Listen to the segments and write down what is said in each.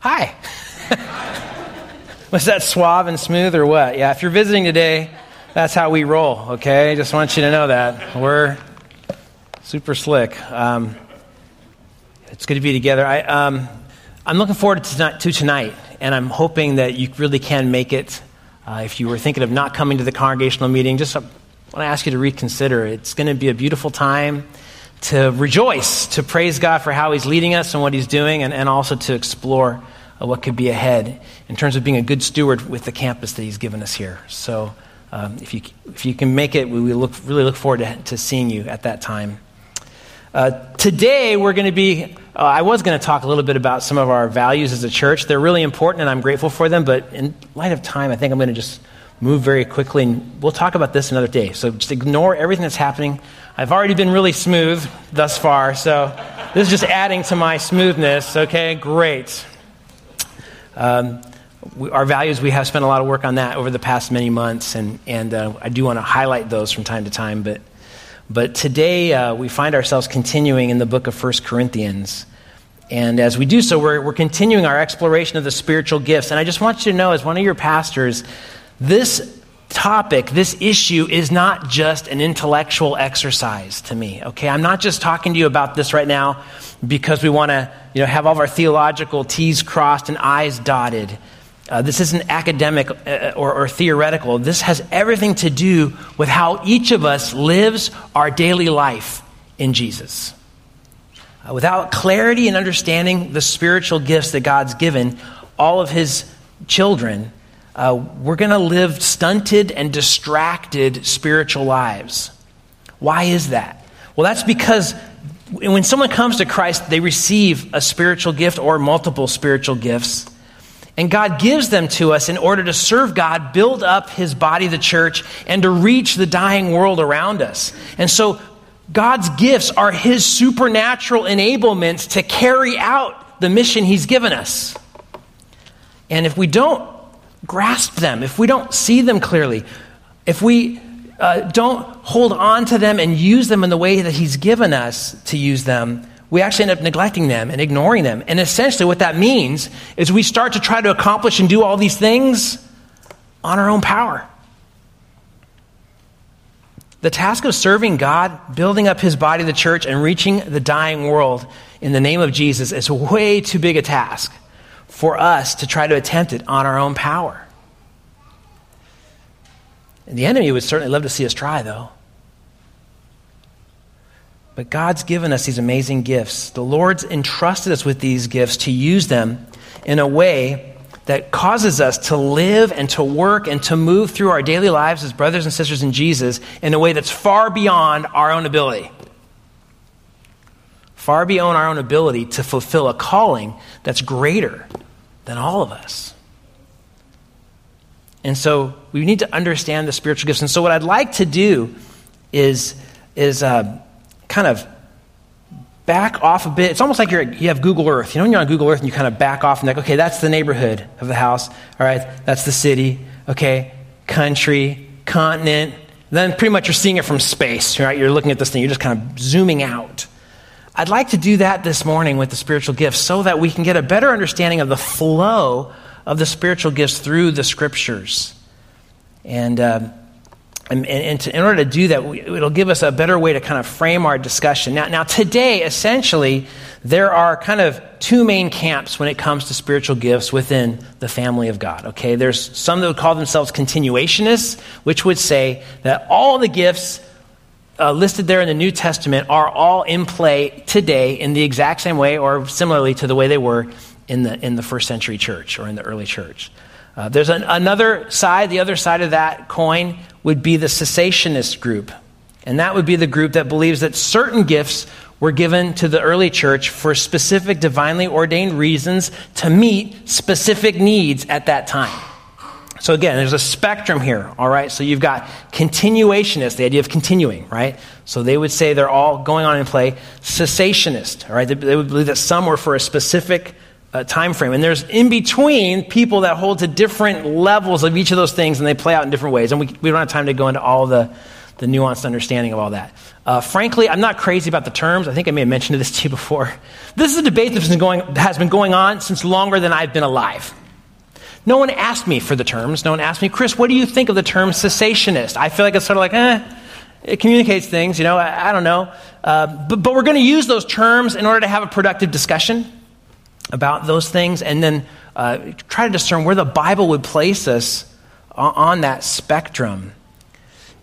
Hi. Was that suave and smooth or what? Yeah, if you're visiting today, that's how we roll, okay? Just want you to know that. We're super slick. Um, it's good to be together. I, um, I'm looking forward to tonight, to tonight, and I'm hoping that you really can make it. Uh, if you were thinking of not coming to the congregational meeting, just uh, want to ask you to reconsider. It's going to be a beautiful time to rejoice, to praise God for how He's leading us and what He's doing, and, and also to explore uh, what could be ahead in terms of being a good steward with the campus that He's given us here. So, um, if, you, if you can make it, we, we look, really look forward to, to seeing you at that time. Uh, today, we're going to be, uh, I was going to talk a little bit about some of our values as a church. They're really important and I'm grateful for them, but in light of time, I think I'm going to just move very quickly and we'll talk about this another day. So just ignore everything that's happening. I've already been really smooth thus far, so this is just adding to my smoothness, okay? Great. Um, we, our values, we have spent a lot of work on that over the past many months, and, and uh, I do want to highlight those from time to time, but but today uh, we find ourselves continuing in the book of 1 Corinthians. And as we do so, we're, we're continuing our exploration of the spiritual gifts. And I just want you to know, as one of your pastors, this topic, this issue is not just an intellectual exercise to me, okay? I'm not just talking to you about this right now because we want to you know, have all of our theological T's crossed and I's dotted. Uh, this isn't academic uh, or, or, theoretical. This has everything to do with how each of us lives our daily life in Jesus. Uh, without clarity and understanding the spiritual gifts that God's given all of His children, uh, we're going to live stunted and distracted spiritual lives. Why is that? Well, that's because when someone comes to Christ, they receive a spiritual gift or multiple spiritual gifts. And God gives them to us in order to serve God, build up his body, the church, and to reach the dying world around us. And so God's gifts are his supernatural enablements to carry out the mission he's given us. And if we don't grasp them, if we don't see them clearly, if we uh, don't hold on to them and use them in the way that he's given us to use them, we actually end up neglecting them and ignoring them. And essentially, what that means is we start to try to accomplish and do all these things on our own power. The task of serving God, building up his body, the church, and reaching the dying world in the name of Jesus is way too big a task for us to try to attempt it on our own power. And the enemy would certainly love to see us try, though. But God's given us these amazing gifts. The Lord's entrusted us with these gifts to use them in a way that causes us to live and to work and to move through our daily lives as brothers and sisters in Jesus in a way that's far beyond our own ability. Far beyond our own ability to fulfill a calling that's greater than all of us. And so we need to understand the spiritual gifts. And so, what I'd like to do is, is uh, kind of back off a bit. It's almost like you're, you have Google Earth. You know, when you're on Google Earth and you kind of back off and like, okay, that's the neighborhood of the house. All right, that's the city. Okay, country, continent. Then pretty much you're seeing it from space, right? You're looking at this thing, you're just kind of zooming out. I'd like to do that this morning with the spiritual gifts so that we can get a better understanding of the flow of the spiritual gifts through the scriptures. And uh, and, and to, in order to do that, it'll give us a better way to kind of frame our discussion. Now, now, today, essentially, there are kind of two main camps when it comes to spiritual gifts within the family of God. Okay, there's some that would call themselves continuationists, which would say that all the gifts uh, listed there in the New Testament are all in play today in the exact same way or similarly to the way they were in the, in the first century church or in the early church. Uh, there's an, another side, the other side of that coin would be the cessationist group. And that would be the group that believes that certain gifts were given to the early church for specific divinely ordained reasons to meet specific needs at that time. So again, there's a spectrum here, all right? So you've got continuationists, the idea of continuing, right? So they would say they're all going on in play. Cessationist, all right? They, they would believe that some were for a specific uh, time frame. And there's in between people that hold to different levels of each of those things, and they play out in different ways. And we, we don't have time to go into all the, the nuanced understanding of all that. Uh, frankly, I'm not crazy about the terms. I think I may have mentioned this to you before. This is a debate that has been going, has been going on since longer than I've been alive. No one asked me for the terms. No one asked me, Chris, what do you think of the term cessationist? I feel like it's sort of like, eh, it communicates things, you know, I, I don't know. Uh, but, but we're going to use those terms in order to have a productive discussion about those things and then uh, try to discern where the Bible would place us on, on that spectrum.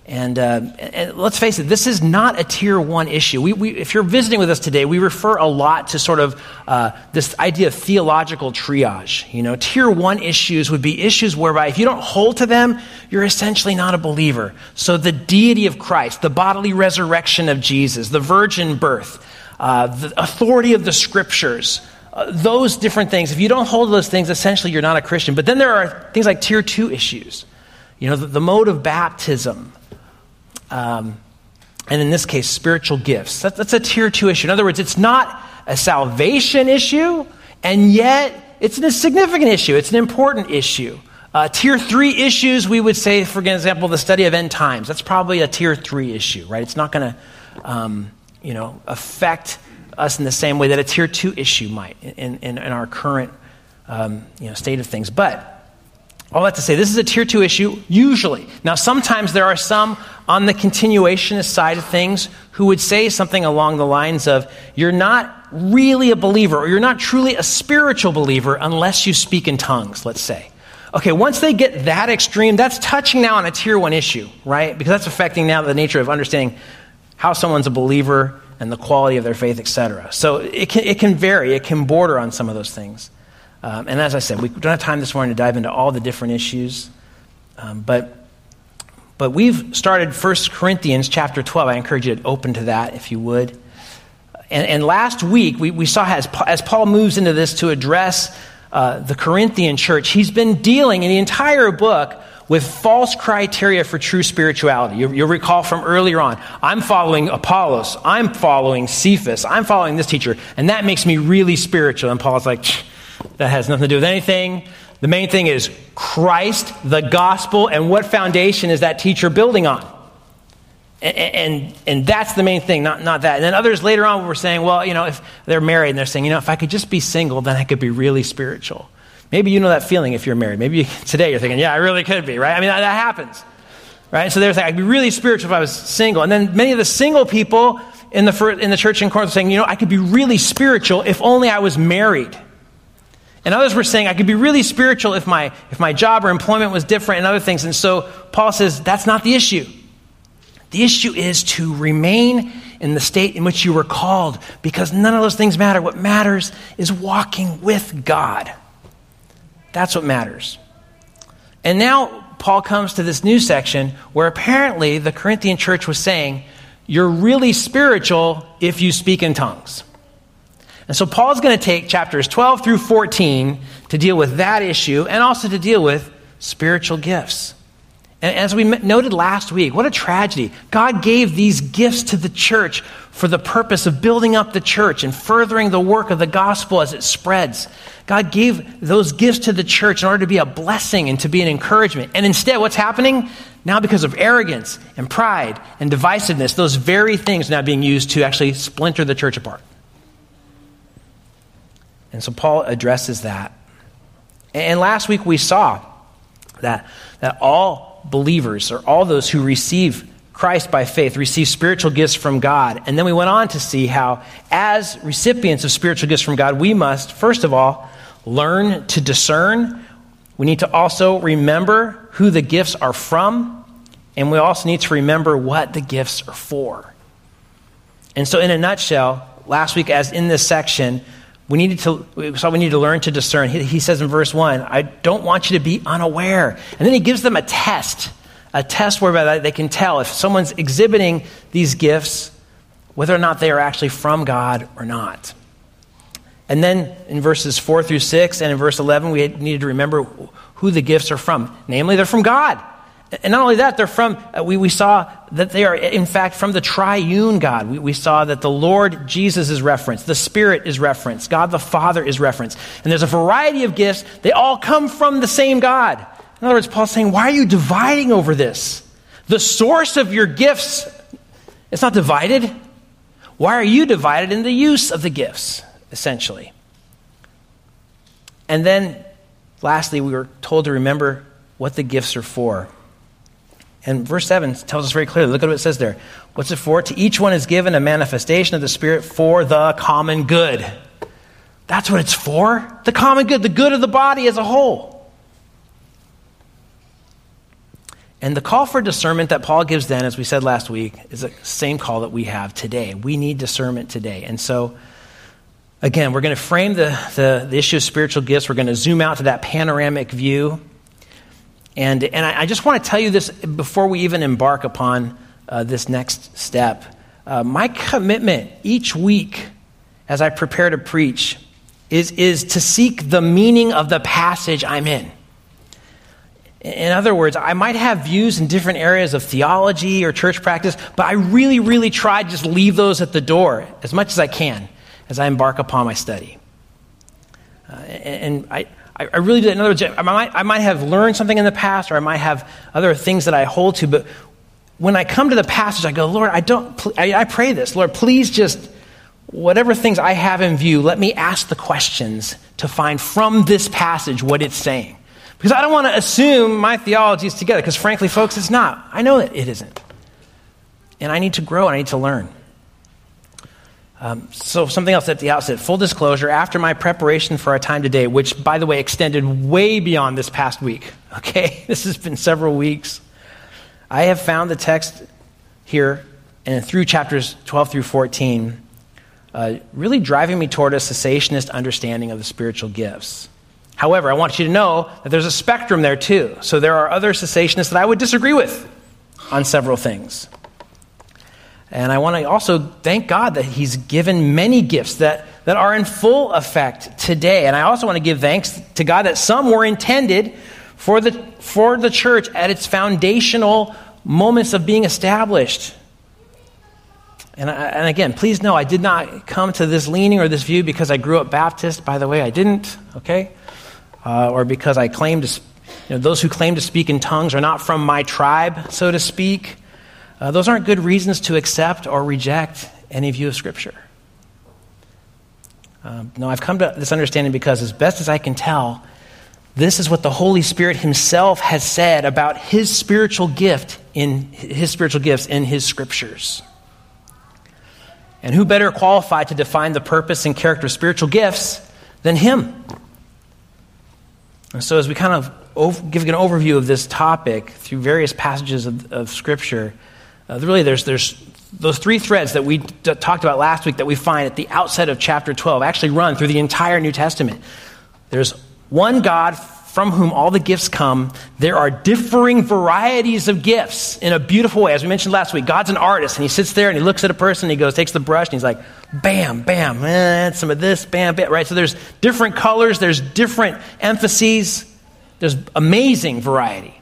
And, uh, and, let's face it, this is not a tier one issue. We, we, if you're visiting with us today, we refer a lot to sort of uh, this idea of theological triage. You know, tier one issues would be issues whereby if you don't hold to them, you're essentially not a believer. So the deity of Christ, the bodily resurrection of Jesus, the virgin birth, uh, the authority of the scriptures, uh, those different things, if you don't hold those things, essentially you're not a Christian. But then there are things like tier two issues. You know, the, the mode of baptism um, and in this case, spiritual gifts. That, that's a tier two issue. In other words, it's not a salvation issue, and yet it's a significant issue. It's an important issue. Uh, tier three issues, we would say, for example, the study of end times. That's probably a tier three issue, right? It's not going to, um, you know, affect us in the same way that a tier two issue might in, in, in our current, um, you know, state of things. But all that to say, this is a tier two issue, usually. Now, sometimes there are some on the continuationist side of things who would say something along the lines of, You're not really a believer, or you're not truly a spiritual believer unless you speak in tongues, let's say. Okay, once they get that extreme, that's touching now on a tier one issue, right? Because that's affecting now the nature of understanding how someone's a believer and the quality of their faith, etc. So it can, it can vary, it can border on some of those things. Um, and as I said, we don't have time this morning to dive into all the different issues. Um, but, but we've started 1 Corinthians chapter 12. I encourage you to open to that if you would. And, and last week, we, we saw as, as Paul moves into this to address uh, the Corinthian church, he's been dealing in the entire book with false criteria for true spirituality. You, will recall from earlier on, I'm following Apollos, I'm following Cephas, I'm following this teacher, and that makes me really spiritual. And Paul's like, that has nothing to do with anything. The main thing is Christ, the gospel, and what foundation is that teacher building on? And, and, and, that's the main thing, not, not that. And then others later on were saying, well, you know, if they're married and they're saying, you know, if I could just be single, then I could be really spiritual. Maybe you know that feeling if you're married. Maybe today you're thinking, yeah, I really could be, right? I mean, that, that happens, right? So they're saying, I'd be really spiritual if I was single. And then many of the single people in the, in the church in Corinth saying, you know, I could be really spiritual if only I was married. And others were saying I could be really spiritual if my, if my job or employment was different and other things. And so Paul says that's not the issue. The issue is to remain in the state in which you were called because none of those things matter. What matters is walking with God. That's what matters. And now Paul comes to this new section where apparently the Corinthian church was saying, You're really spiritual if you speak in tongues. And so Paul's going to take chapters 12 through 14 to deal with that issue and also to deal with spiritual gifts. And as we noted last week, what a tragedy. God gave these gifts to the church for the purpose of building up the church and furthering the work of the gospel as it spreads. God gave those gifts to the church in order to be a blessing and to be an encouragement. And instead, what's happening? Now, because of arrogance and pride and divisiveness, those very things are now being used to actually splinter the church apart. And so Paul addresses that. And last week we saw that, that all believers, or all those who receive Christ by faith, receive spiritual gifts from God. And then we went on to see how, as recipients of spiritual gifts from God, we must, first of all, learn to discern. We need to also remember who the gifts are from. And we also need to remember what the gifts are for. And so, in a nutshell, last week, as in this section, we needed to, so we need to learn to discern. He, he says in verse 1, I don't want you to be unaware. And then he gives them a test, a test whereby they can tell if someone's exhibiting these gifts, whether or not they are actually from God or not. And then in verses 4 through 6 and in verse 11, we needed to remember who the gifts are from. Namely, they're from God. And not only that, they're from, uh, we, we saw that they are, in fact, from the triune God. We, we saw that the Lord Jesus is referenced, the Spirit is referenced, God the Father is referenced. And there's a variety of gifts, they all come from the same God. In other words, Paul's saying, why are you dividing over this? The source of your gifts, it's not divided. Why are you divided in the use of the gifts, essentially? And then, lastly, we were told to remember what the gifts are for. And verse 7 tells us very clearly look at what it says there. What's it for? To each one is given a manifestation of the Spirit for the common good. That's what it's for. The common good, the good of the body as a whole. And the call for discernment that Paul gives then, as we said last week, is the same call that we have today. We need discernment today. And so, again, we're going to frame the, the, the issue of spiritual gifts. We're going to zoom out to that panoramic view. And, and I, I just want to tell you this before we even embark upon uh, this next step. Uh, my commitment each week as I prepare to preach is, is to seek the meaning of the passage I'm in. In other words, I might have views in different areas of theology or church practice, but I really, really try to just leave those at the door as much as I can as I embark upon my study. Uh, and I, I really do. In other words, I might, I might have learned something in the past, or I might have other things that I hold to, but when I come to the passage, I go, Lord, I don't, I, I pray this. Lord, please just, whatever things I have in view, let me ask the questions to find from this passage what it's saying. Because I don't want to assume my theology is together, because frankly, folks, it's not. I know that it isn't. And I need to grow, and I need to learn. Um, so, something else at the outset full disclosure, after my preparation for our time today, which, by the way, extended way beyond this past week, okay? This has been several weeks. I have found the text here and through chapters 12 through 14 uh, really driving me toward a cessationist understanding of the spiritual gifts. However, I want you to know that there's a spectrum there too. So there are other cessationists that I would disagree with on several things. And I want to also thank God that He's given many gifts that, that are in full effect today. And I also want to give thanks to God that some were intended for the, for the church at its foundational moments of being established. And, I, and again, please know I did not come to this leaning or this view because I grew up Baptist. By the way, I didn't, okay? uh, or because I claim to, you know, those who claim to speak in tongues are not from my tribe, so to speak. Uh, those aren't good reasons to accept or reject any view of Scripture. Um, no, I've come to this understanding because, as best as I can tell, this is what the Holy Spirit Himself has said about His spiritual gift in His spiritual gifts in His Scriptures. And who better qualified to define the purpose and character of spiritual gifts than Him? And so, as we kind of give an overview of this topic through various passages of, of Scripture, uh, really there's, there's those three threads that we d- talked about last week that we find at the outset of chapter 12 actually run through the entire New Testament. There's one God from whom all the gifts come. There are differing varieties of gifts in a beautiful way. As we mentioned last week, God's an artist, and he sits there and he looks at a person, and he goes, takes the brush, and he's like, bam, bam, eh, some of this, bam, bam, right? So there's different colors, there's different emphases, there's amazing variety.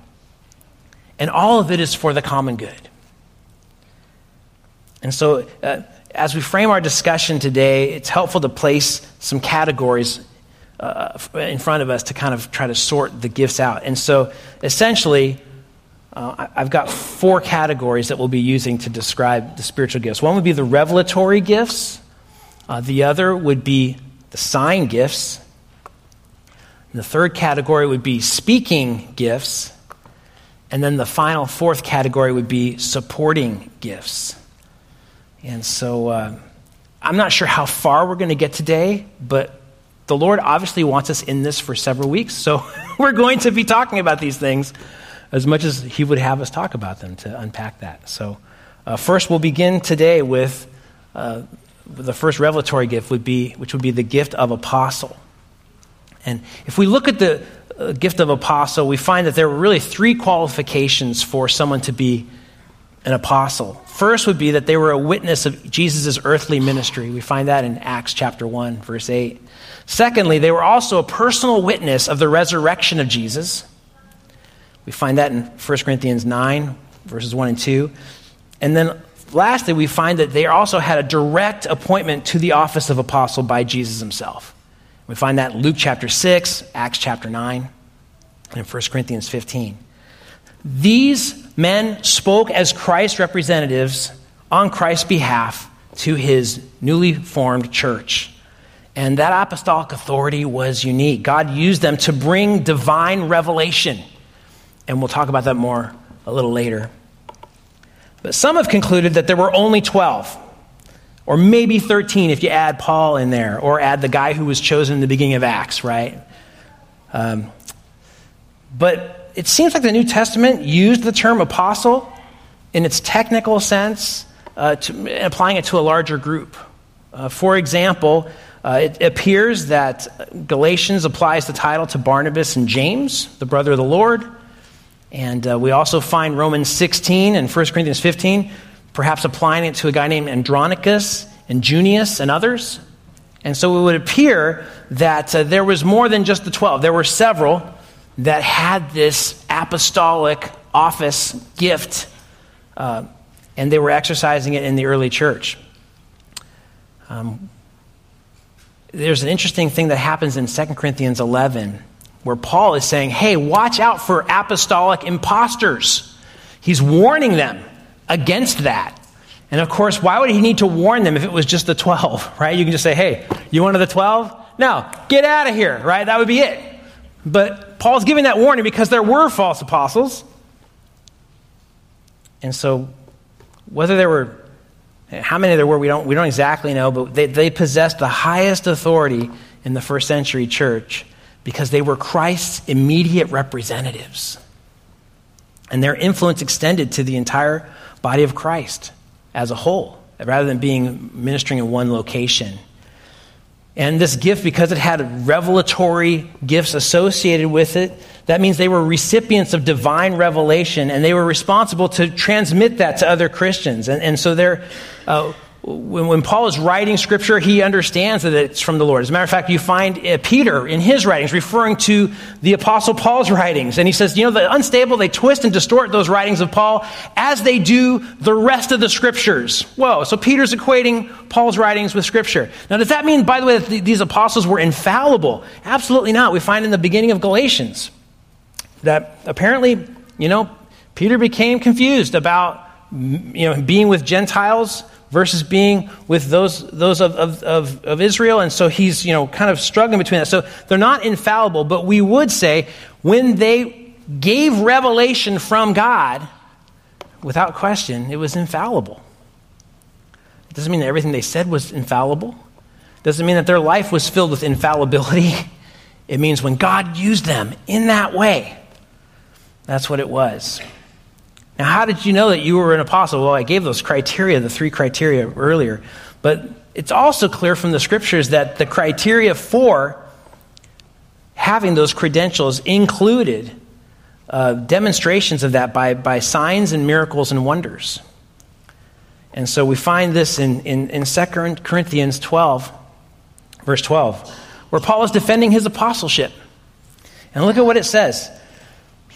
And all of it is for the common good. And so, uh, as we frame our discussion today, it's helpful to place some categories uh, in front of us to kind of try to sort the gifts out. And so essentially, uh, I've got four categories that we'll be using to describe the spiritual gifts. One would be the revelatory gifts, uh, the other would be the sign gifts. And the third category would be speaking gifts. And then the final fourth category would be supporting gifts. And so uh, I'm not sure how far we're going to get today, but the Lord obviously wants us in this for several weeks, so we're going to be talking about these things as much as He would have us talk about them to unpack that. So, uh, first, we'll begin today with uh, the first revelatory gift, would be, which would be the gift of apostle. And if we look at the uh, gift of apostle, we find that there were really three qualifications for someone to be an apostle. First would be that they were a witness of Jesus' earthly ministry. We find that in Acts chapter 1, verse 8. Secondly, they were also a personal witness of the resurrection of Jesus. We find that in 1 Corinthians 9, verses 1 and 2. And then lastly, we find that they also had a direct appointment to the office of apostle by Jesus himself. We find that in Luke chapter 6, Acts chapter 9, and 1 Corinthians 15. These men spoke as Christ's representatives on Christ's behalf to his newly formed church. And that apostolic authority was unique. God used them to bring divine revelation. And we'll talk about that more a little later. But some have concluded that there were only 12, or maybe 13 if you add Paul in there, or add the guy who was chosen in the beginning of Acts, right? Um, but it seems like the New Testament used the term apostle in its technical sense, uh, to, applying it to a larger group. Uh, for example, uh, it appears that Galatians applies the title to Barnabas and James, the brother of the Lord. And uh, we also find Romans 16 and 1 Corinthians 15 perhaps applying it to a guy named Andronicus and Junius and others. And so it would appear that uh, there was more than just the 12. There were several that had this apostolic office gift, uh, and they were exercising it in the early church. Um, there's an interesting thing that happens in 2 Corinthians 11 where Paul is saying, hey, watch out for apostolic imposters. He's warning them against that. And of course, why would he need to warn them if it was just the 12, right? You can just say, hey, you one of the 12? No, get out of here, right? That would be it. But Paul's giving that warning because there were false apostles. And so, whether there were, how many there were, we don't, we don't exactly know, but they, they possessed the highest authority in the first century church because they were Christ's immediate representatives. And their influence extended to the entire body of Christ as a whole, rather than being ministering in one location. And this gift, because it had revelatory gifts associated with it, that means they were recipients of divine revelation and they were responsible to transmit that to other Christians. And, and so they're, uh, when, when, Paul is writing scripture, he understands that it's from the Lord. As a matter of fact, you find uh, Peter in his writings referring to the Apostle Paul's writings. And he says, you know, the unstable, they twist and distort those writings of Paul as they do the rest of the scriptures. Whoa. So Peter's equating Paul's writings with scripture. Now, does that mean, by the way, that th- these apostles were infallible? Absolutely not. We find in the beginning of Galatians that apparently, you know, Peter became confused about, you know, being with Gentiles versus being with those, those of, of, of, of, Israel. And so he's, you know, kind of struggling between that. So they're not infallible, but we would say when they gave revelation from God, without question, it was infallible. It doesn't mean that everything they said was infallible. It doesn't mean that their life was filled with infallibility. It means when God used them in that way, that's what it was. Now, how did you know that you were an apostle? Well, I gave those criteria, the three criteria earlier. But it's also clear from the scriptures that the criteria for having those credentials included uh, demonstrations of that by, by signs and miracles and wonders. And so we find this in, in, in 2 Corinthians 12, verse 12, where Paul is defending his apostleship. And look at what it says.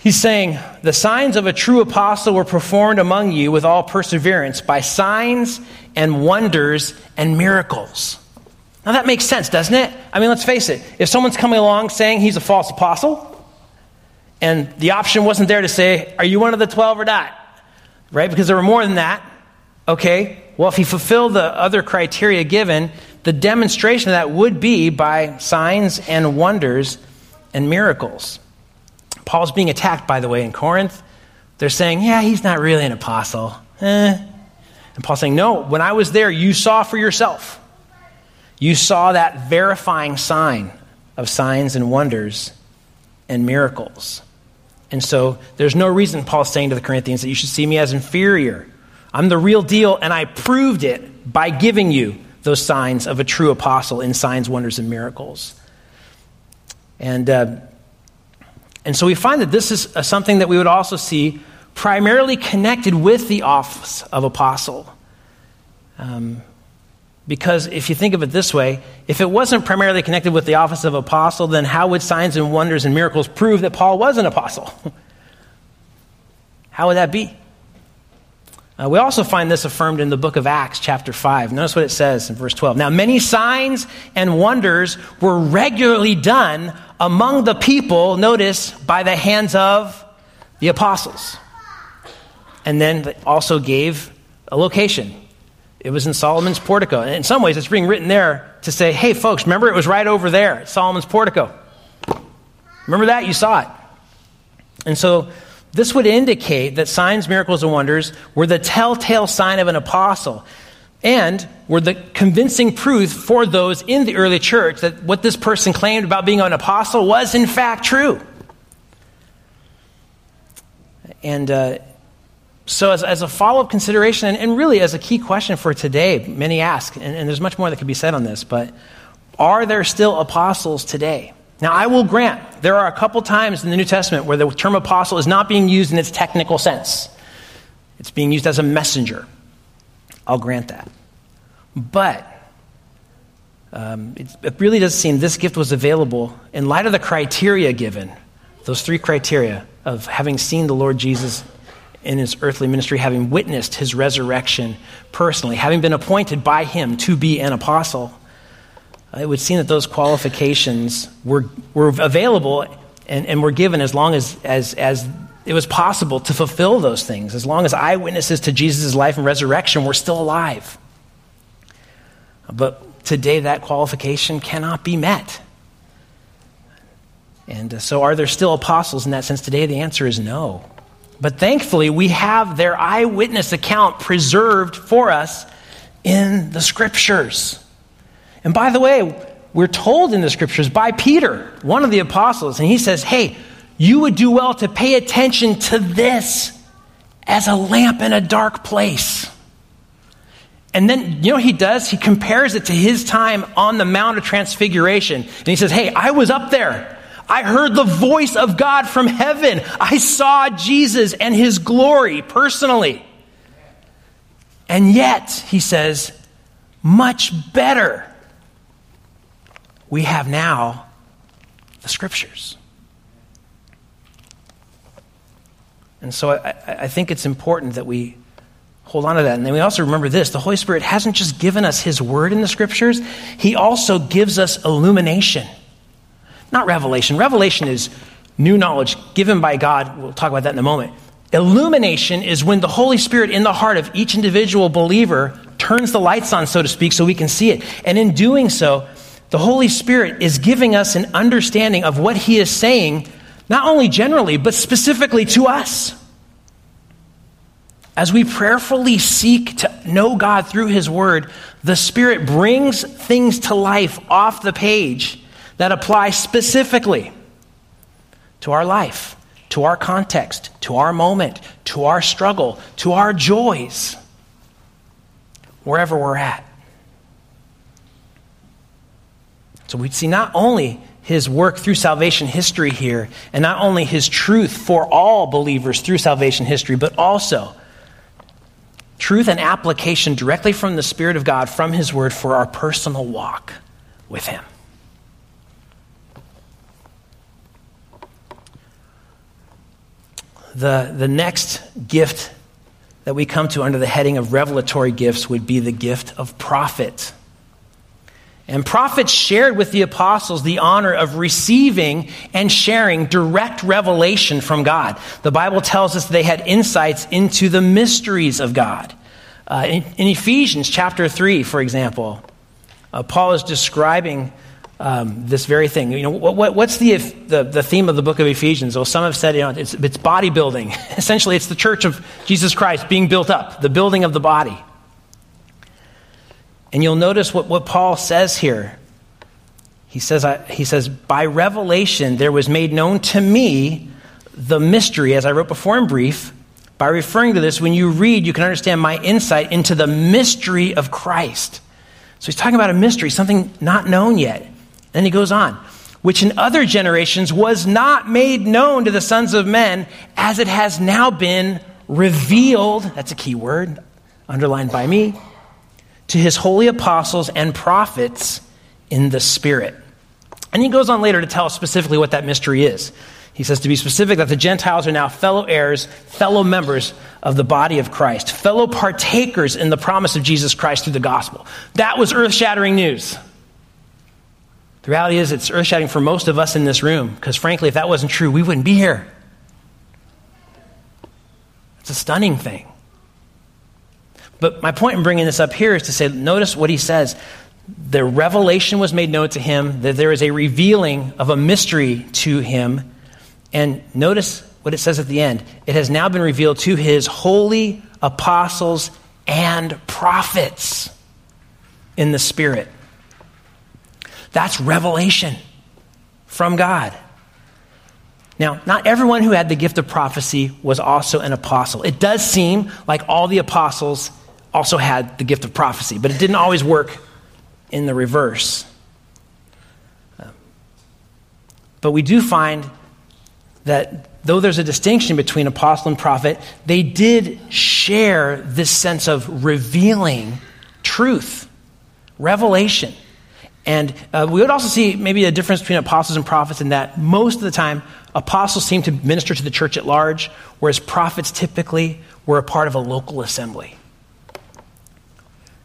He's saying, The signs of a true apostle were performed among you with all perseverance by signs and wonders and miracles. Now that makes sense, doesn't it? I mean, let's face it. If someone's coming along saying he's a false apostle, and the option wasn't there to say, Are you one of the 12 or not? Right? Because there were more than that. Okay, well, if he fulfilled the other criteria given, the demonstration of that would be by signs and wonders and miracles. Paul's being attacked, by the way, in Corinth. They're saying, yeah, he's not really an apostle. Eh. And Paul's saying, no, when I was there, you saw for yourself. You saw that verifying sign of signs and wonders and miracles. And so there's no reason, Paul's saying to the Corinthians, that you should see me as inferior. I'm the real deal, and I proved it by giving you those signs of a true apostle in signs, wonders, and miracles. And uh, and so we find that this is something that we would also see primarily connected with the office of apostle. Um, because if you think of it this way, if it wasn't primarily connected with the office of apostle, then how would signs and wonders and miracles prove that Paul was an apostle? how would that be? Uh, we also find this affirmed in the book of Acts, chapter 5. Notice what it says in verse 12. Now, many signs and wonders were regularly done among the people, notice, by the hands of the apostles. and then also gave a location. It was in Solomon's portico. And in some ways, it's being written there to say, hey, folks, remember it was right over there at Solomon's portico. Remember that? You saw it. And so this would indicate that signs, miracles, and wonders were the telltale sign of an apostle and were the convincing proof for those in the early church that what this person claimed about being an apostle was in fact true. And uh, so, as, as a follow up consideration, and, and, really as a key question for today, many ask, and, and there's much more that could be said on this, but are there still apostles today? Now, I will grant there are a couple times in the New Testament where the term apostle is not being used in its technical sense. It's being used as a messenger. I'll grant that. But um, it, really does seem this gift was available in light of the criteria given, those three criteria of having seen the Lord Jesus in his earthly ministry, having witnessed his resurrection personally, having been appointed by him to be an apostle it would seem that those qualifications were, were available and, and were given as long as, as, as it was possible to fulfill those things, as long as eyewitnesses to Jesus' life and resurrection were still alive. But today, that qualification cannot be met. And so, are there still apostles in that sense today? The answer is no. But thankfully, we have their eyewitness account preserved for us in the scriptures. And by the way, we're told in the scriptures by Peter, one of the apostles, and he says, Hey, you would do well to pay attention to this as a lamp in a dark place. And then, you know he does? He compares it to his time on the Mount of Transfiguration. And he says, Hey, I was up there. I heard the voice of God from heaven. I saw Jesus and his glory personally. And yet, he says, much better we have now the scriptures. And so I, I, think it's important that we hold on to that. And then we also remember this the Holy Spirit hasn't just given us His word in the scriptures, He also gives us illumination, not revelation. Revelation is new knowledge given by God. We'll talk about that in a moment. Illumination is when the Holy Spirit in the heart of each individual believer turns the lights on, so to speak, so we can see it. And in doing so, the Holy Spirit is giving us an understanding of what He is saying, not only generally, but specifically to us. As we prayerfully seek to know God through His Word, the Spirit brings things to life off the page that apply specifically to our life, to our context, to our moment, to our struggle, to our joys, wherever we're at. So we see not only his work through salvation history here, and not only his truth for all believers through salvation history, but also truth and application directly from the Spirit of God, from his word, for our personal walk with him. The, the next gift that we come to under the heading of revelatory gifts would be the gift of prophet. And prophets shared with the apostles the honor of receiving and sharing direct revelation from God. The Bible tells us they had insights into the mysteries of God. Uh, in, in, Ephesians chapter 3, for example, uh, Paul is describing um, this very thing. You know, what, what's the, the, the, theme of the book of Ephesians? Well, some have said you know, it's, it's bodybuilding. Essentially, it's the church of Jesus Christ being built up, the building of the body. And you'll notice what, what Paul says here. He says, I, he says, By revelation there was made known to me the mystery, as I wrote before in brief. By referring to this, when you read, you can understand my insight into the mystery of Christ. So he's talking about a mystery, something not known yet. And he goes on, which in other generations was not made known to the sons of men, as it has now been revealed. That's a key word, underlined by me to his holy apostles and prophets in the Spirit. And he goes on later to tell us specifically what that mystery is. He says, to be specific, that the Gentiles are now fellow heirs, fellow members of the body of Christ, fellow partakers in the promise of Jesus Christ through the gospel. That was earth shattering news. The reality is, it's earth shattering for most of us in this room, because frankly, if that wasn't true, we wouldn't be here. It's a stunning thing. But my point in bringing this up here is to say, notice what he says. The revelation was made known to him, that there is a revealing of a mystery to him. And notice what it says at the end it has now been revealed to his holy apostles and prophets in the Spirit. That's revelation from God. Now, not everyone who had the gift of prophecy was also an apostle. It does seem like all the apostles also had the gift of prophecy, but it didn't always work in the reverse. But we do find that though there's a distinction between apostle and prophet, they did share this sense of revealing truth, revelation. And uh, we would also see maybe a difference between apostles and prophets in that most of the time, apostles seem to minister to the church at large, whereas prophets typically were a part of a local assembly.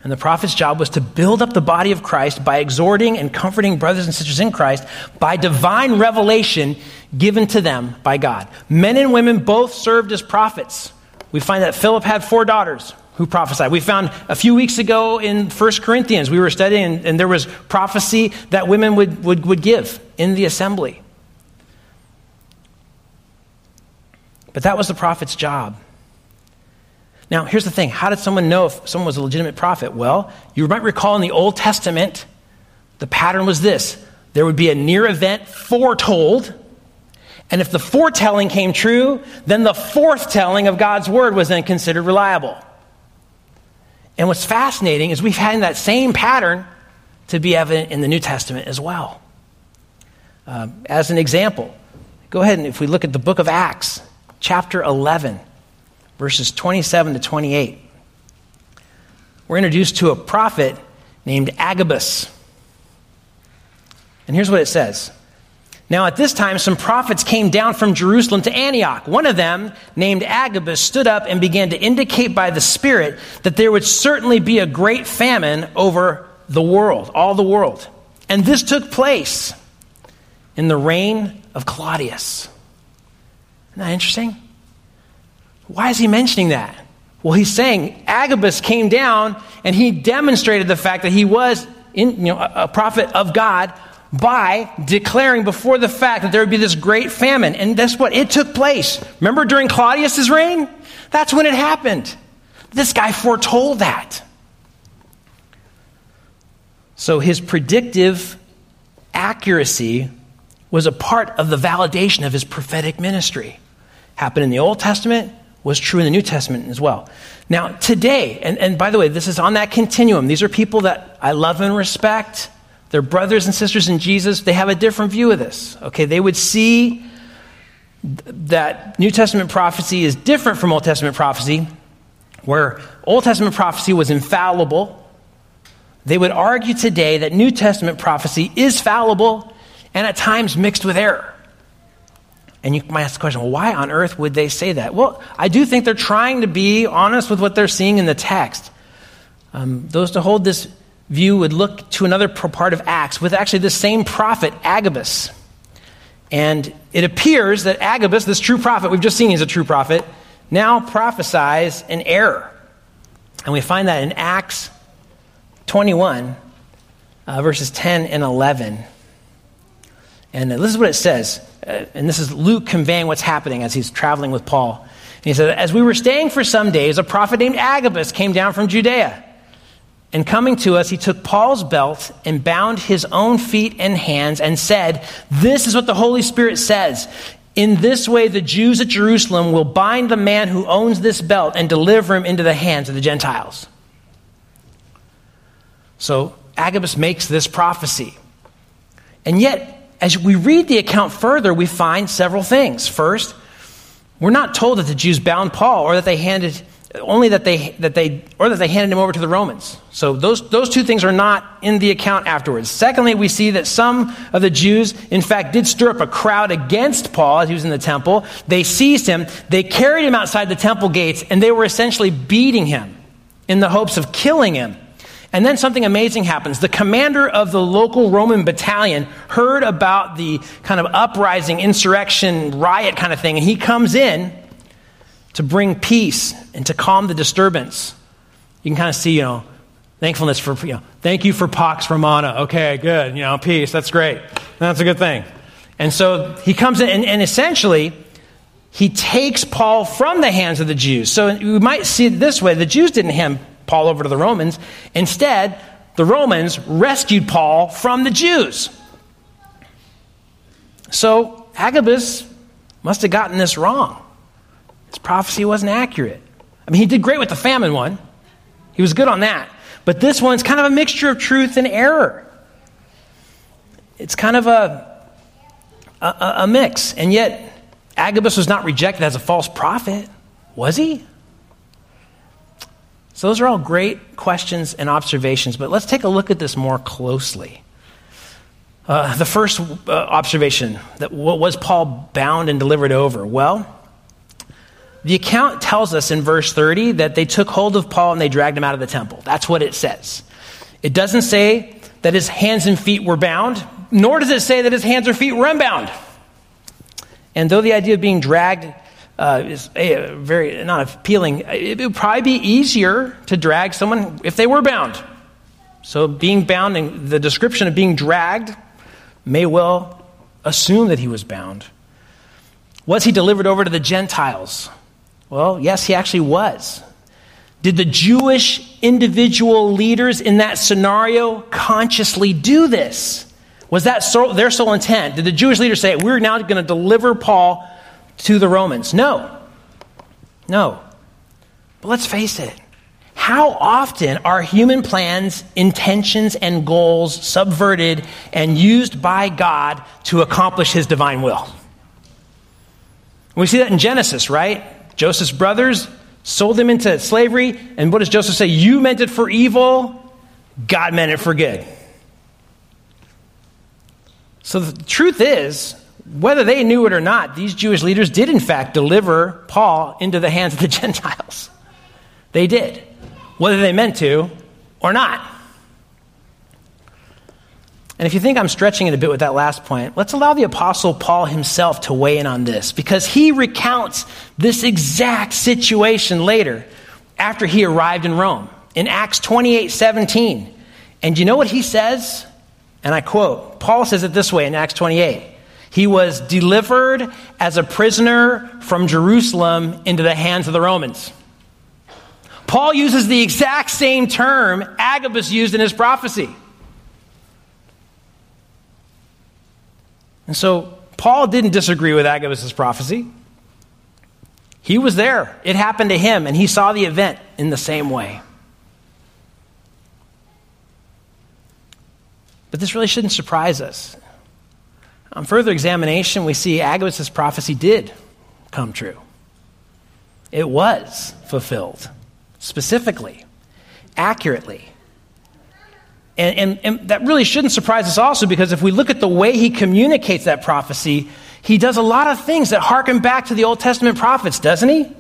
And the prophet's job was to build up the body of Christ by exhorting and comforting brothers and sisters in Christ by divine revelation given to them by God. Men and women both served as prophets. We find that Philip had four daughters who prophesied. We found a few weeks ago in 1 Corinthians, we were studying, and, and there was prophecy that women would, would, would give in the assembly. But that was the prophet's job. Now, here's the thing how did someone know if someone was a legitimate prophet? Well, you might recall in the Old Testament, the pattern was this there would be a near event foretold. And if the foretelling came true, then the forthtelling of God's word was then considered reliable. And what's fascinating is we've had that same pattern to be evident in the New Testament as well. Um, as an example, go ahead and if we look at the book of Acts, chapter 11 verses 27 to 28. We're introduced to a prophet named Agabus. And here's what it says. Now, at this time, some prophets came down from Jerusalem to Antioch. One of them, named Agabus, stood up and began to indicate by the Spirit that there would certainly be a great famine over the world, all the world. And this took place in the reign of Claudius. Isn't that interesting? Why is he mentioning that? Well, he's saying Agabus came down and he demonstrated the fact that he was in, you know, a, a prophet of God by declaring before the fact that there would be this great famine. And that's what it took place. Remember during Claudius's reign? That's when it happened. This guy foretold that. So his predictive accuracy was a part of the validation of his prophetic ministry. Happened in the Old Testament, was true in the New Testament as well. Now, today, and, and by the way, this is on that continuum. These are people that I love and respect. They're brothers and sisters in Jesus. They have a different view of this. Okay, they would see that New Testament prophecy is different from Old Testament prophecy, where Old Testament prophecy was infallible. They would argue today that New Testament prophecy is fallible and at times mixed with error. And you might ask the question, well, why on earth would they say that? Well, I do think they're trying to be honest with what they're seeing in the text. Um, those to hold this view would look to another part of Acts with actually the same prophet, Agabus. And it appears that Agabus, this true prophet, we've just seen he's a true prophet, now prophesies an error. And we find that in Acts 21, uh, verses 10 and 11. And this is what it says. Uh, and this is Luke conveying what's happening as he's traveling with Paul. And he said, As we were staying for some days, a prophet named Agabus came down from Judea. And coming to us, he took Paul's belt and bound his own feet and hands and said, This is what the Holy Spirit says. In this way, the Jews at Jerusalem will bind the man who owns this belt and deliver him into the hands of the Gentiles. So Agabus makes this prophecy. And yet, as we read the account further, we find several things. First, we're not told that the Jews bound Paul or that they handed only that they that they or that they handed him over to the Romans. So those those two things are not in the account afterwards. Secondly, we see that some of the Jews in fact did stir up a crowd against Paul as he was in the temple. They seized him, they carried him outside the temple gates and they were essentially beating him in the hopes of killing him. And then something amazing happens. The commander of the local Roman battalion heard about the kind of uprising, insurrection, riot kind of thing, and he comes in to bring peace and to calm the disturbance. You can kind of see, you know, thankfulness for, you know, thank you for Pax Romana. Okay, good. You know, peace. That's great. That's a good thing. And so he comes in, and, and essentially, he takes Paul from the hands of the Jews. So we might see it this way the Jews didn't hand Paul over to the Romans. Instead, the Romans rescued Paul from the Jews. So Agabus must have gotten this wrong. His prophecy wasn't accurate. I mean, he did great with the famine one, he was good on that. But this one's kind of a mixture of truth and error. It's kind of a, a, a mix. And yet, Agabus was not rejected as a false prophet, was he? So, those are all great questions and observations, but let's take a look at this more closely. Uh, the first uh, observation that what was Paul bound and delivered over? Well, the account tells us in verse 30 that they took hold of Paul and they dragged him out of the temple. That's what it says. It doesn't say that his hands and feet were bound, nor does it say that his hands or feet were unbound. And though the idea of being dragged uh, is a, very not appealing, it would probably be easier to drag someone if they were bound. So, being bound and the description of being dragged may well assume that he was bound. Was he delivered over to the Gentiles? Well, yes, he actually was. Did the Jewish individual leaders in that scenario consciously do this? Was that so, their sole intent? Did the Jewish leaders say, We're now going to deliver Paul to the Romans? No. No. But let's face it. How often are human plans, intentions, and goals subverted and used by God to accomplish his divine will? We see that in Genesis, right? Joseph's brothers sold him into slavery. And what does Joseph say? You meant it for evil, God meant it for good. So the truth is, whether they knew it or not, these Jewish leaders did, in fact, deliver Paul into the hands of the Gentiles. They did, whether they meant to or not. And if you think I'm stretching it a bit with that last point, let's allow the Apostle Paul himself to weigh in on this because he recounts this exact situation later after he arrived in Rome in Acts 28 17. And you know what he says? And I quote Paul says it this way in Acts 28 He was delivered as a prisoner from Jerusalem into the hands of the Romans. Paul uses the exact same term Agabus used in his prophecy. And so Paul didn't disagree with Agabus' prophecy. He was there. It happened to him, and he saw the event in the same way. But this really shouldn't surprise us. On further examination, we see Agabus' prophecy did come true. It was fulfilled, specifically, accurately. And, and, and, that really shouldn't surprise us also because if we look at the way he communicates that prophecy, he does a lot of things that harken back to the Old Testament prophets, doesn't he?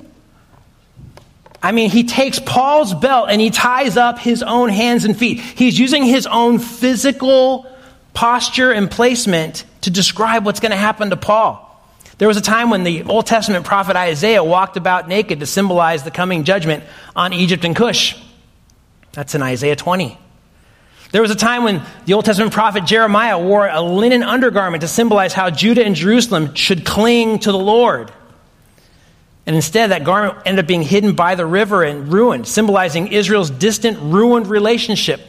I mean, he takes Paul's belt and he ties up his own hands and feet. He's using his own physical posture and placement to describe what's going to happen to Paul. There was a time when the Old Testament prophet Isaiah walked about naked to symbolize the coming judgment on Egypt and Cush. That's in Isaiah 20. There was a time when the Old Testament prophet Jeremiah wore a linen undergarment to symbolize how Judah and Jerusalem should cling to the Lord. And instead, that garment ended up being hidden by the river and ruined, symbolizing Israel's distant, ruined relationship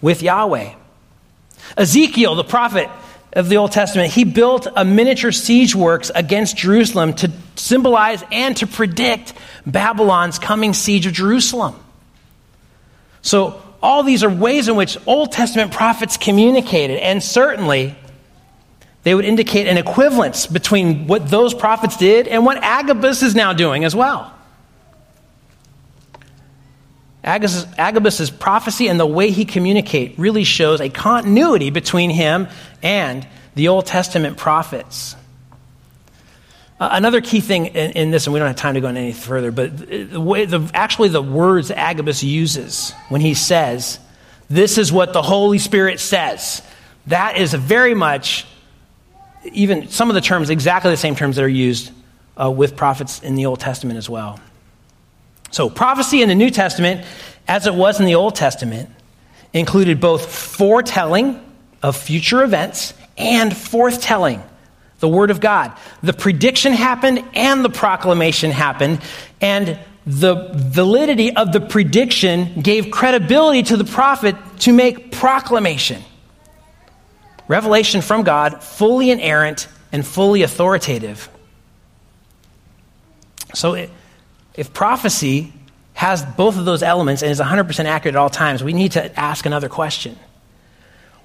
with Yahweh. Ezekiel, the prophet of the Old Testament, he built a miniature siege works against Jerusalem to symbolize and to predict Babylon's coming siege of Jerusalem. So, all these are ways in which Old Testament prophets communicated, and certainly they would indicate an equivalence between what those prophets did and what Agabus is now doing as well. Agabus, Agabus's prophecy and the way he communicates really shows a continuity between him and the Old Testament prophets. Uh, another key thing in, in, this, and we don't have time to go into any further, but the way, the, actually the words Agabus uses when he says, This is what the Holy Spirit says, that is very much, even some of the terms, exactly the same terms that are used uh, with prophets in the Old Testament as well. So, prophecy in the New Testament, as it was in the Old Testament, included both foretelling of future events and forthtelling the Word of God. The prediction happened and the proclamation happened, and the validity of the prediction gave credibility to the prophet to make proclamation. Revelation from God, fully inerrant and fully authoritative. So, if prophecy has both of those elements and is 100% accurate at all times, we need to ask another question.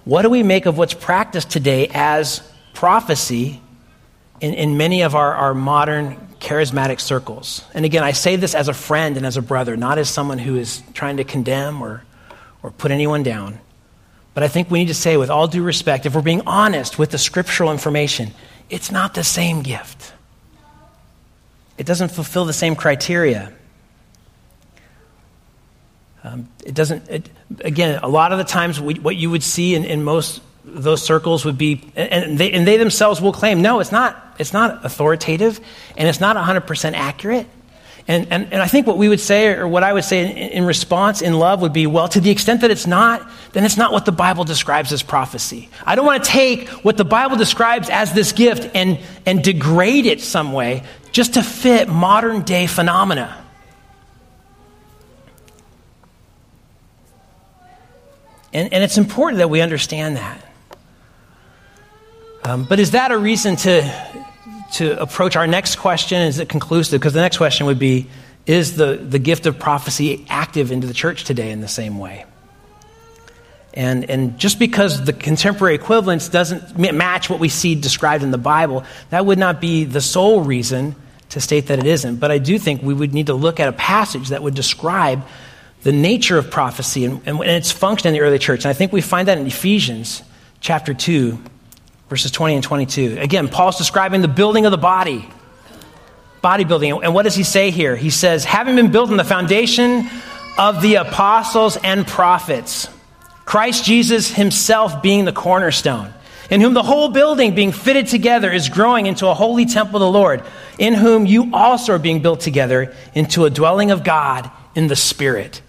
What do we make of what's practiced today as prophecy in, in many of our, our modern charismatic circles? And again, I say this as a friend and as a brother, not as someone who is trying to condemn or, or put anyone down. But I think we need to say, with all due respect, if we're being honest with the scriptural information, it's not the same gift. It doesn't fulfill the same criteria. Um, it doesn't, it, again, a lot of the times we, what you would see in, in most those circles would be, and they, and they themselves will claim, no, it's not, it's not authoritative and it's not 100% accurate. And, and, and I think what we would say, or what I would say in, in, response in love, would be well, to the extent that it's not, then it's not what the Bible describes as prophecy. I don't want to take what the Bible describes as this gift and, and degrade it some way just to fit modern day phenomena. And, and it's important that we understand that. Um, but is that a reason to, to approach our next question? Is it conclusive? Because the next question would be Is the, the gift of prophecy active into the church today in the same way? And, and just because the contemporary equivalence doesn't match what we see described in the Bible, that would not be the sole reason to state that it isn't. But I do think we would need to look at a passage that would describe the nature of prophecy and, and, its function in the early church. And I think we find that in Ephesians chapter 2, verses 20 and 22. Again, Paul's describing the building of the body, bodybuilding. And what does he say here? He says, having been built on the foundation of the apostles and prophets, Christ Jesus himself being the cornerstone, in whom the whole building being fitted together is growing into a holy temple of the Lord, in whom you also are being built together into a dwelling of God in the Spirit.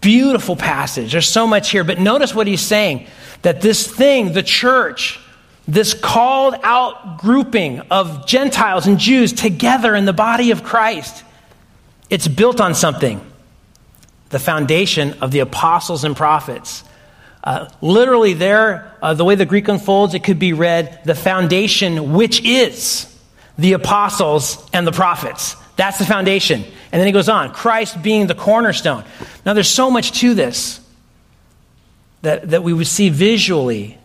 Beautiful passage. There's so much here. But notice what he's saying that this thing, the church, this called out grouping of Gentiles and Jews together in the body of Christ, it's built on something the foundation of the apostles and prophets. Uh, literally, there, uh, the way the Greek unfolds, it could be read the foundation which is the apostles and the prophets. That's the foundation. And then he goes on Christ being the cornerstone. Now, there's so much to this that, that we would see visually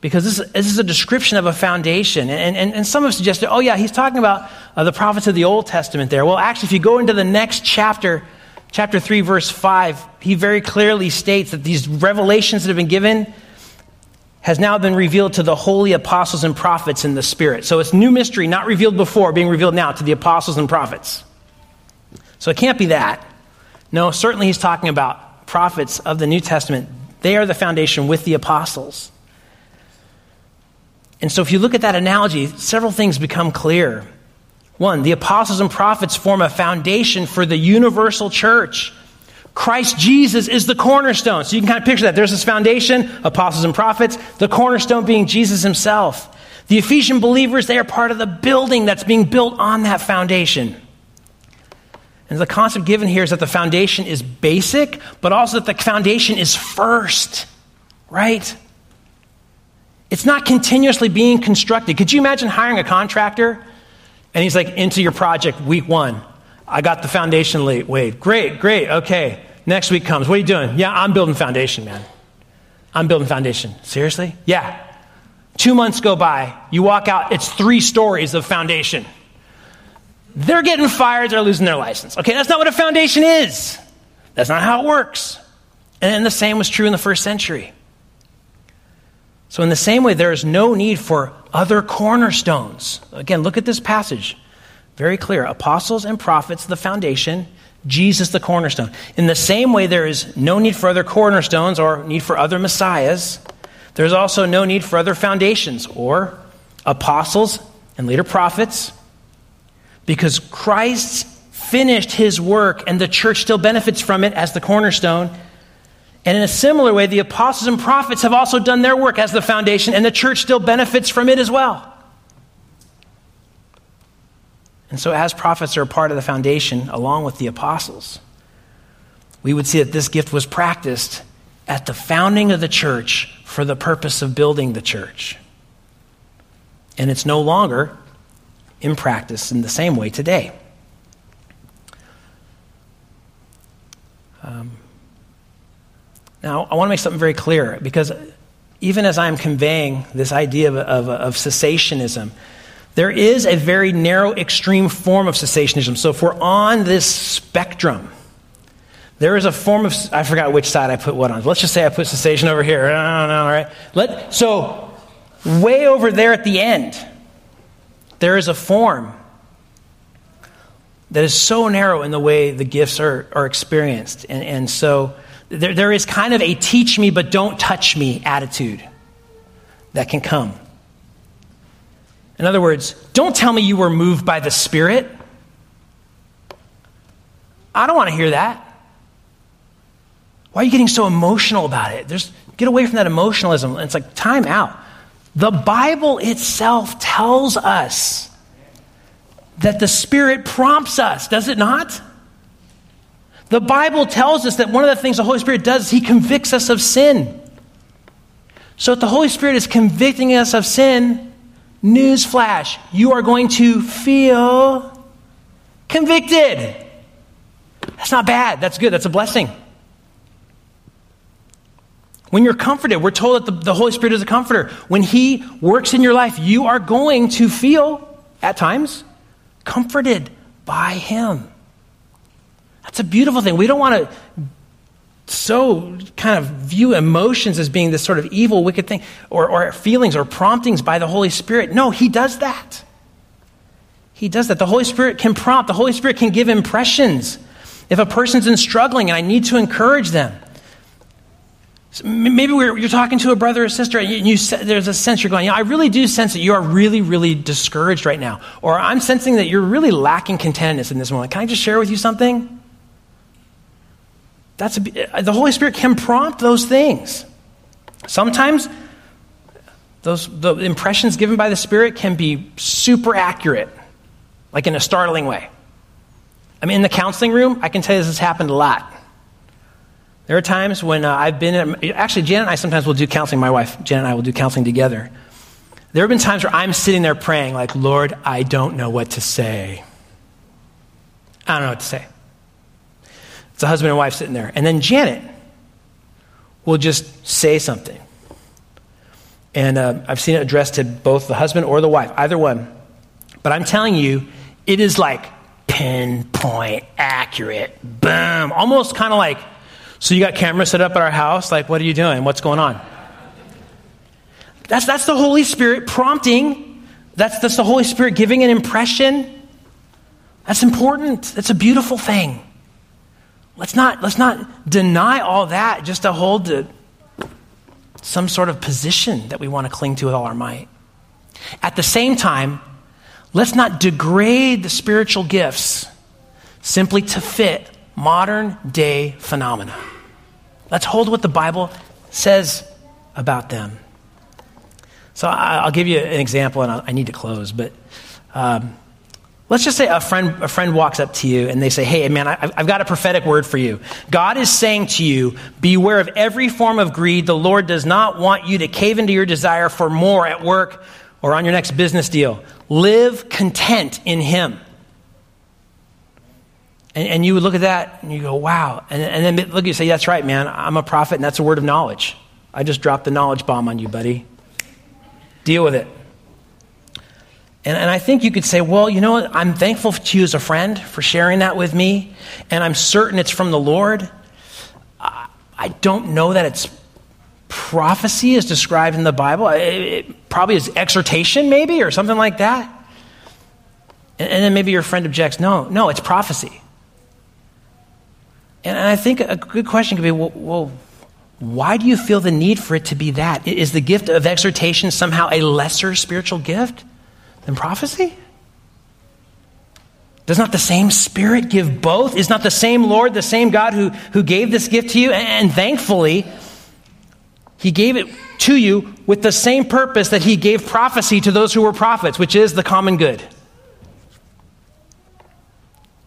because this, this is a description of a foundation. And, and, and some have suggested, oh, yeah, he's talking about uh, the prophets of the Old Testament there. Well, actually, if you go into the next chapter, chapter 3, verse 5, he very clearly states that these revelations that have been given has now been revealed to the holy apostles and prophets in the Spirit. So it's new mystery, not revealed before, being revealed now to the apostles and prophets. So it can't be that. No, certainly he's talking about prophets of the New Testament. They are the foundation with the apostles. And so if you look at that analogy, several things become clear. One, the apostles and prophets form a foundation for the universal church. Christ Jesus is the cornerstone. So you can kind of picture that. There's this foundation, apostles and prophets, the cornerstone being Jesus himself. The Ephesian believers, they are part of the building that's being built on that foundation. And the concept given here is that the foundation is basic, but also that the foundation is first, right? It's not continuously being constructed. Could you imagine hiring a contractor and he's like, into your project week one? I got the foundation laid. Great, great, okay. Next week comes. What are you doing? Yeah, I'm building foundation, man. I'm building foundation. Seriously? Yeah. Two months go by. You walk out, it's three stories of foundation. They're getting fired, they're losing their license. Okay, that's not what a foundation is. That's not how it works. And the same was true in the first century. So, in the same way, there is no need for other cornerstones. Again, look at this passage. Very clear. Apostles and prophets, the foundation, Jesus, the cornerstone. In the same way, there is no need for other cornerstones or need for other messiahs. There's also no need for other foundations or apostles and later prophets because Christ finished his work, and the church still benefits from it as the cornerstone. And in a similar way, the apostles and prophets have also done their work as the foundation, and the church still benefits from it as well. And so, as prophets are a part of the foundation, along with the apostles, we would see that this gift was practiced at the founding of the church for the purpose of building the church. And it's no longer in practice in the same way today. Um, now, I want to make something very clear because even as I'm conveying this idea of, of, of, cessationism, there is a very narrow, extreme form of cessationism. So if we're on this spectrum, there is a form of, I forgot which side I put what on. Let's just say I put cessation over here. All right? Let, so, way over there at the end, there is a form that is so narrow in the way the gifts are, are experienced. And, and so, there, there is kind of a teach me but don't touch me attitude that can come. In other words, don't tell me you were moved by the Spirit. I don't want to hear that. Why are you getting so emotional about it? There's, get away from that emotionalism. It's like, time out. The Bible itself tells us that the Spirit prompts us, does it not? The Bible tells us that one of the things the Holy Spirit does is He convicts us of sin. So if the Holy Spirit is convicting us of sin, newsflash, you are going to feel convicted. That's not bad. That's good. That's a blessing. When you're comforted, we're told that the, the, Holy Spirit is a comforter. When He works in your life, you are going to feel, at times, comforted by Him. That's a beautiful thing. We don't want to so kind of view emotions as being this sort of evil, wicked thing, or, or feelings or promptings by the Holy Spirit. No, He does that. He does that. The Holy Spirit can prompt, the Holy Spirit can give impressions. If a person's in struggling and I need to encourage them, maybe you're talking to a brother or sister and you, you, there's a sense you're going, yeah, I really do sense that you are really, really discouraged right now. Or I'm sensing that you're really lacking contentedness in this moment. Can I just share with you something? That's a, the Holy Spirit can prompt those things. Sometimes those the impressions given by the Spirit can be super accurate, like in a startling way. I mean, in the counseling room, I can tell you this has happened a lot. There are times when uh, I've been, actually, Janet and I sometimes will do counseling. My wife, Janet and I, will do counseling together. There have been times where I'm sitting there praying, like, Lord, I don't know what to say. I don't know what to say. It's a husband and wife sitting there. And then Janet will just say something. And uh, I've seen it addressed to both the husband or the wife, either one. But I'm telling you, it is like pinpoint accurate. Boom. Almost kind of like, so you got cameras set up at our house? Like, what are you doing? What's going on? That's, that's the Holy Spirit prompting. That's, that's the Holy Spirit giving an impression. That's important. That's a beautiful thing. Let's not, let's not deny all that just to hold to some sort of position that we want to cling to with all our might. At the same time, let's not degrade the spiritual gifts simply to fit modern day phenomena. Let's hold what the Bible says about them. So I'll give you an example, and I need to close, but. Um, Let's just say a friend, a friend walks up to you and they say, Hey, man, I, I've got a prophetic word for you. God is saying to you, Beware of every form of greed. The Lord does not want you to cave into your desire for more at work or on your next business deal. Live content in Him. And, and you would look at that and you go, Wow. And, and then look, you say, That's right, man. I'm a prophet and that's a word of knowledge. I just dropped the knowledge bomb on you, buddy. Deal with it. And, and I think you could say, well, you know what? I'm thankful to you as a friend for sharing that with me, and I'm certain it's from the Lord. I, I don't know that it's prophecy as described in the Bible. It, it probably is exhortation, maybe, or something like that. And, and then maybe your friend objects, no, no, it's prophecy. And, I think a good question could be, well, well why do you feel the need for it to be that? Is the gift of exhortation somehow a lesser spiritual gift? Than prophecy? Does not the same Spirit give both? Is not the same Lord the same God who, who gave this gift to you? And, thankfully, He gave it to you with the same purpose that He gave prophecy to those who were prophets, which is the common good.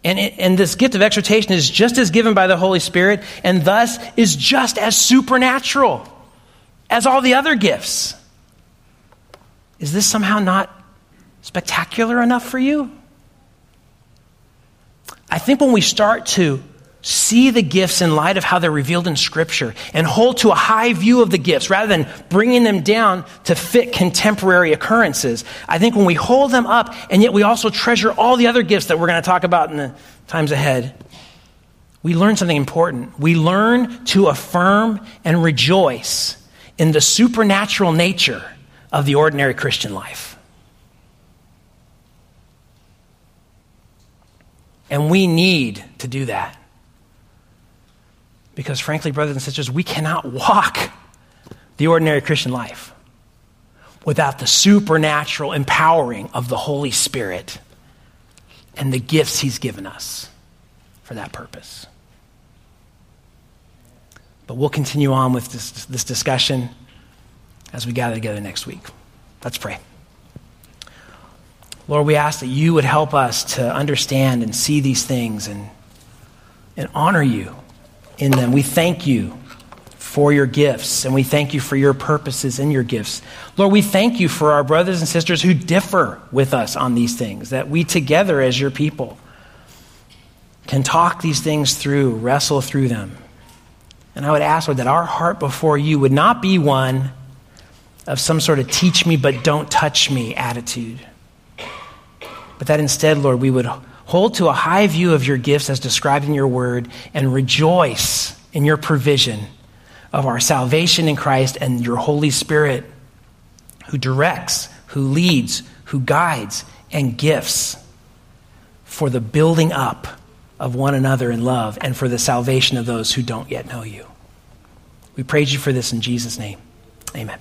And, it, and this gift of exhortation is just as given by the Holy Spirit, and thus is just as supernatural as all the other gifts. Is this somehow not spectacular enough for you? I think when we start to see the gifts in light of how they're revealed in Scripture and hold to a high view of the gifts rather than bringing them down to fit contemporary occurrences. I think when we hold them up and yet we also treasure all the other gifts that we're going to talk about in the times ahead, we learn something important. We learn to affirm and rejoice in the supernatural nature of the ordinary Christian life. And we need to do that. Because, frankly, brothers and sisters, we cannot walk the ordinary Christian life without the supernatural empowering of the Holy Spirit and the gifts He's given us for that purpose. But we'll continue on with this, this discussion as we gather together next week. Let's pray. Lord, we ask that you would help us to understand and see these things and, and honor you in them. We thank you for your gifts, and we thank you for your purposes in your gifts. Lord, we thank you for our brothers and sisters who differ with us on these things, that we together as your people can talk these things through, wrestle through them. And I would ask, Lord, that our heart before you would not be one of some sort of teach me but don't touch me attitude, but that instead, Lord, we would Hold to a high view of your gifts as described in your word and rejoice in your provision of our salvation in Christ and your Holy Spirit who directs, who leads, who guides, and gifts for the building up of one another in love and for the salvation of those who don't yet know you. We praise you for this in Jesus' name. Amen.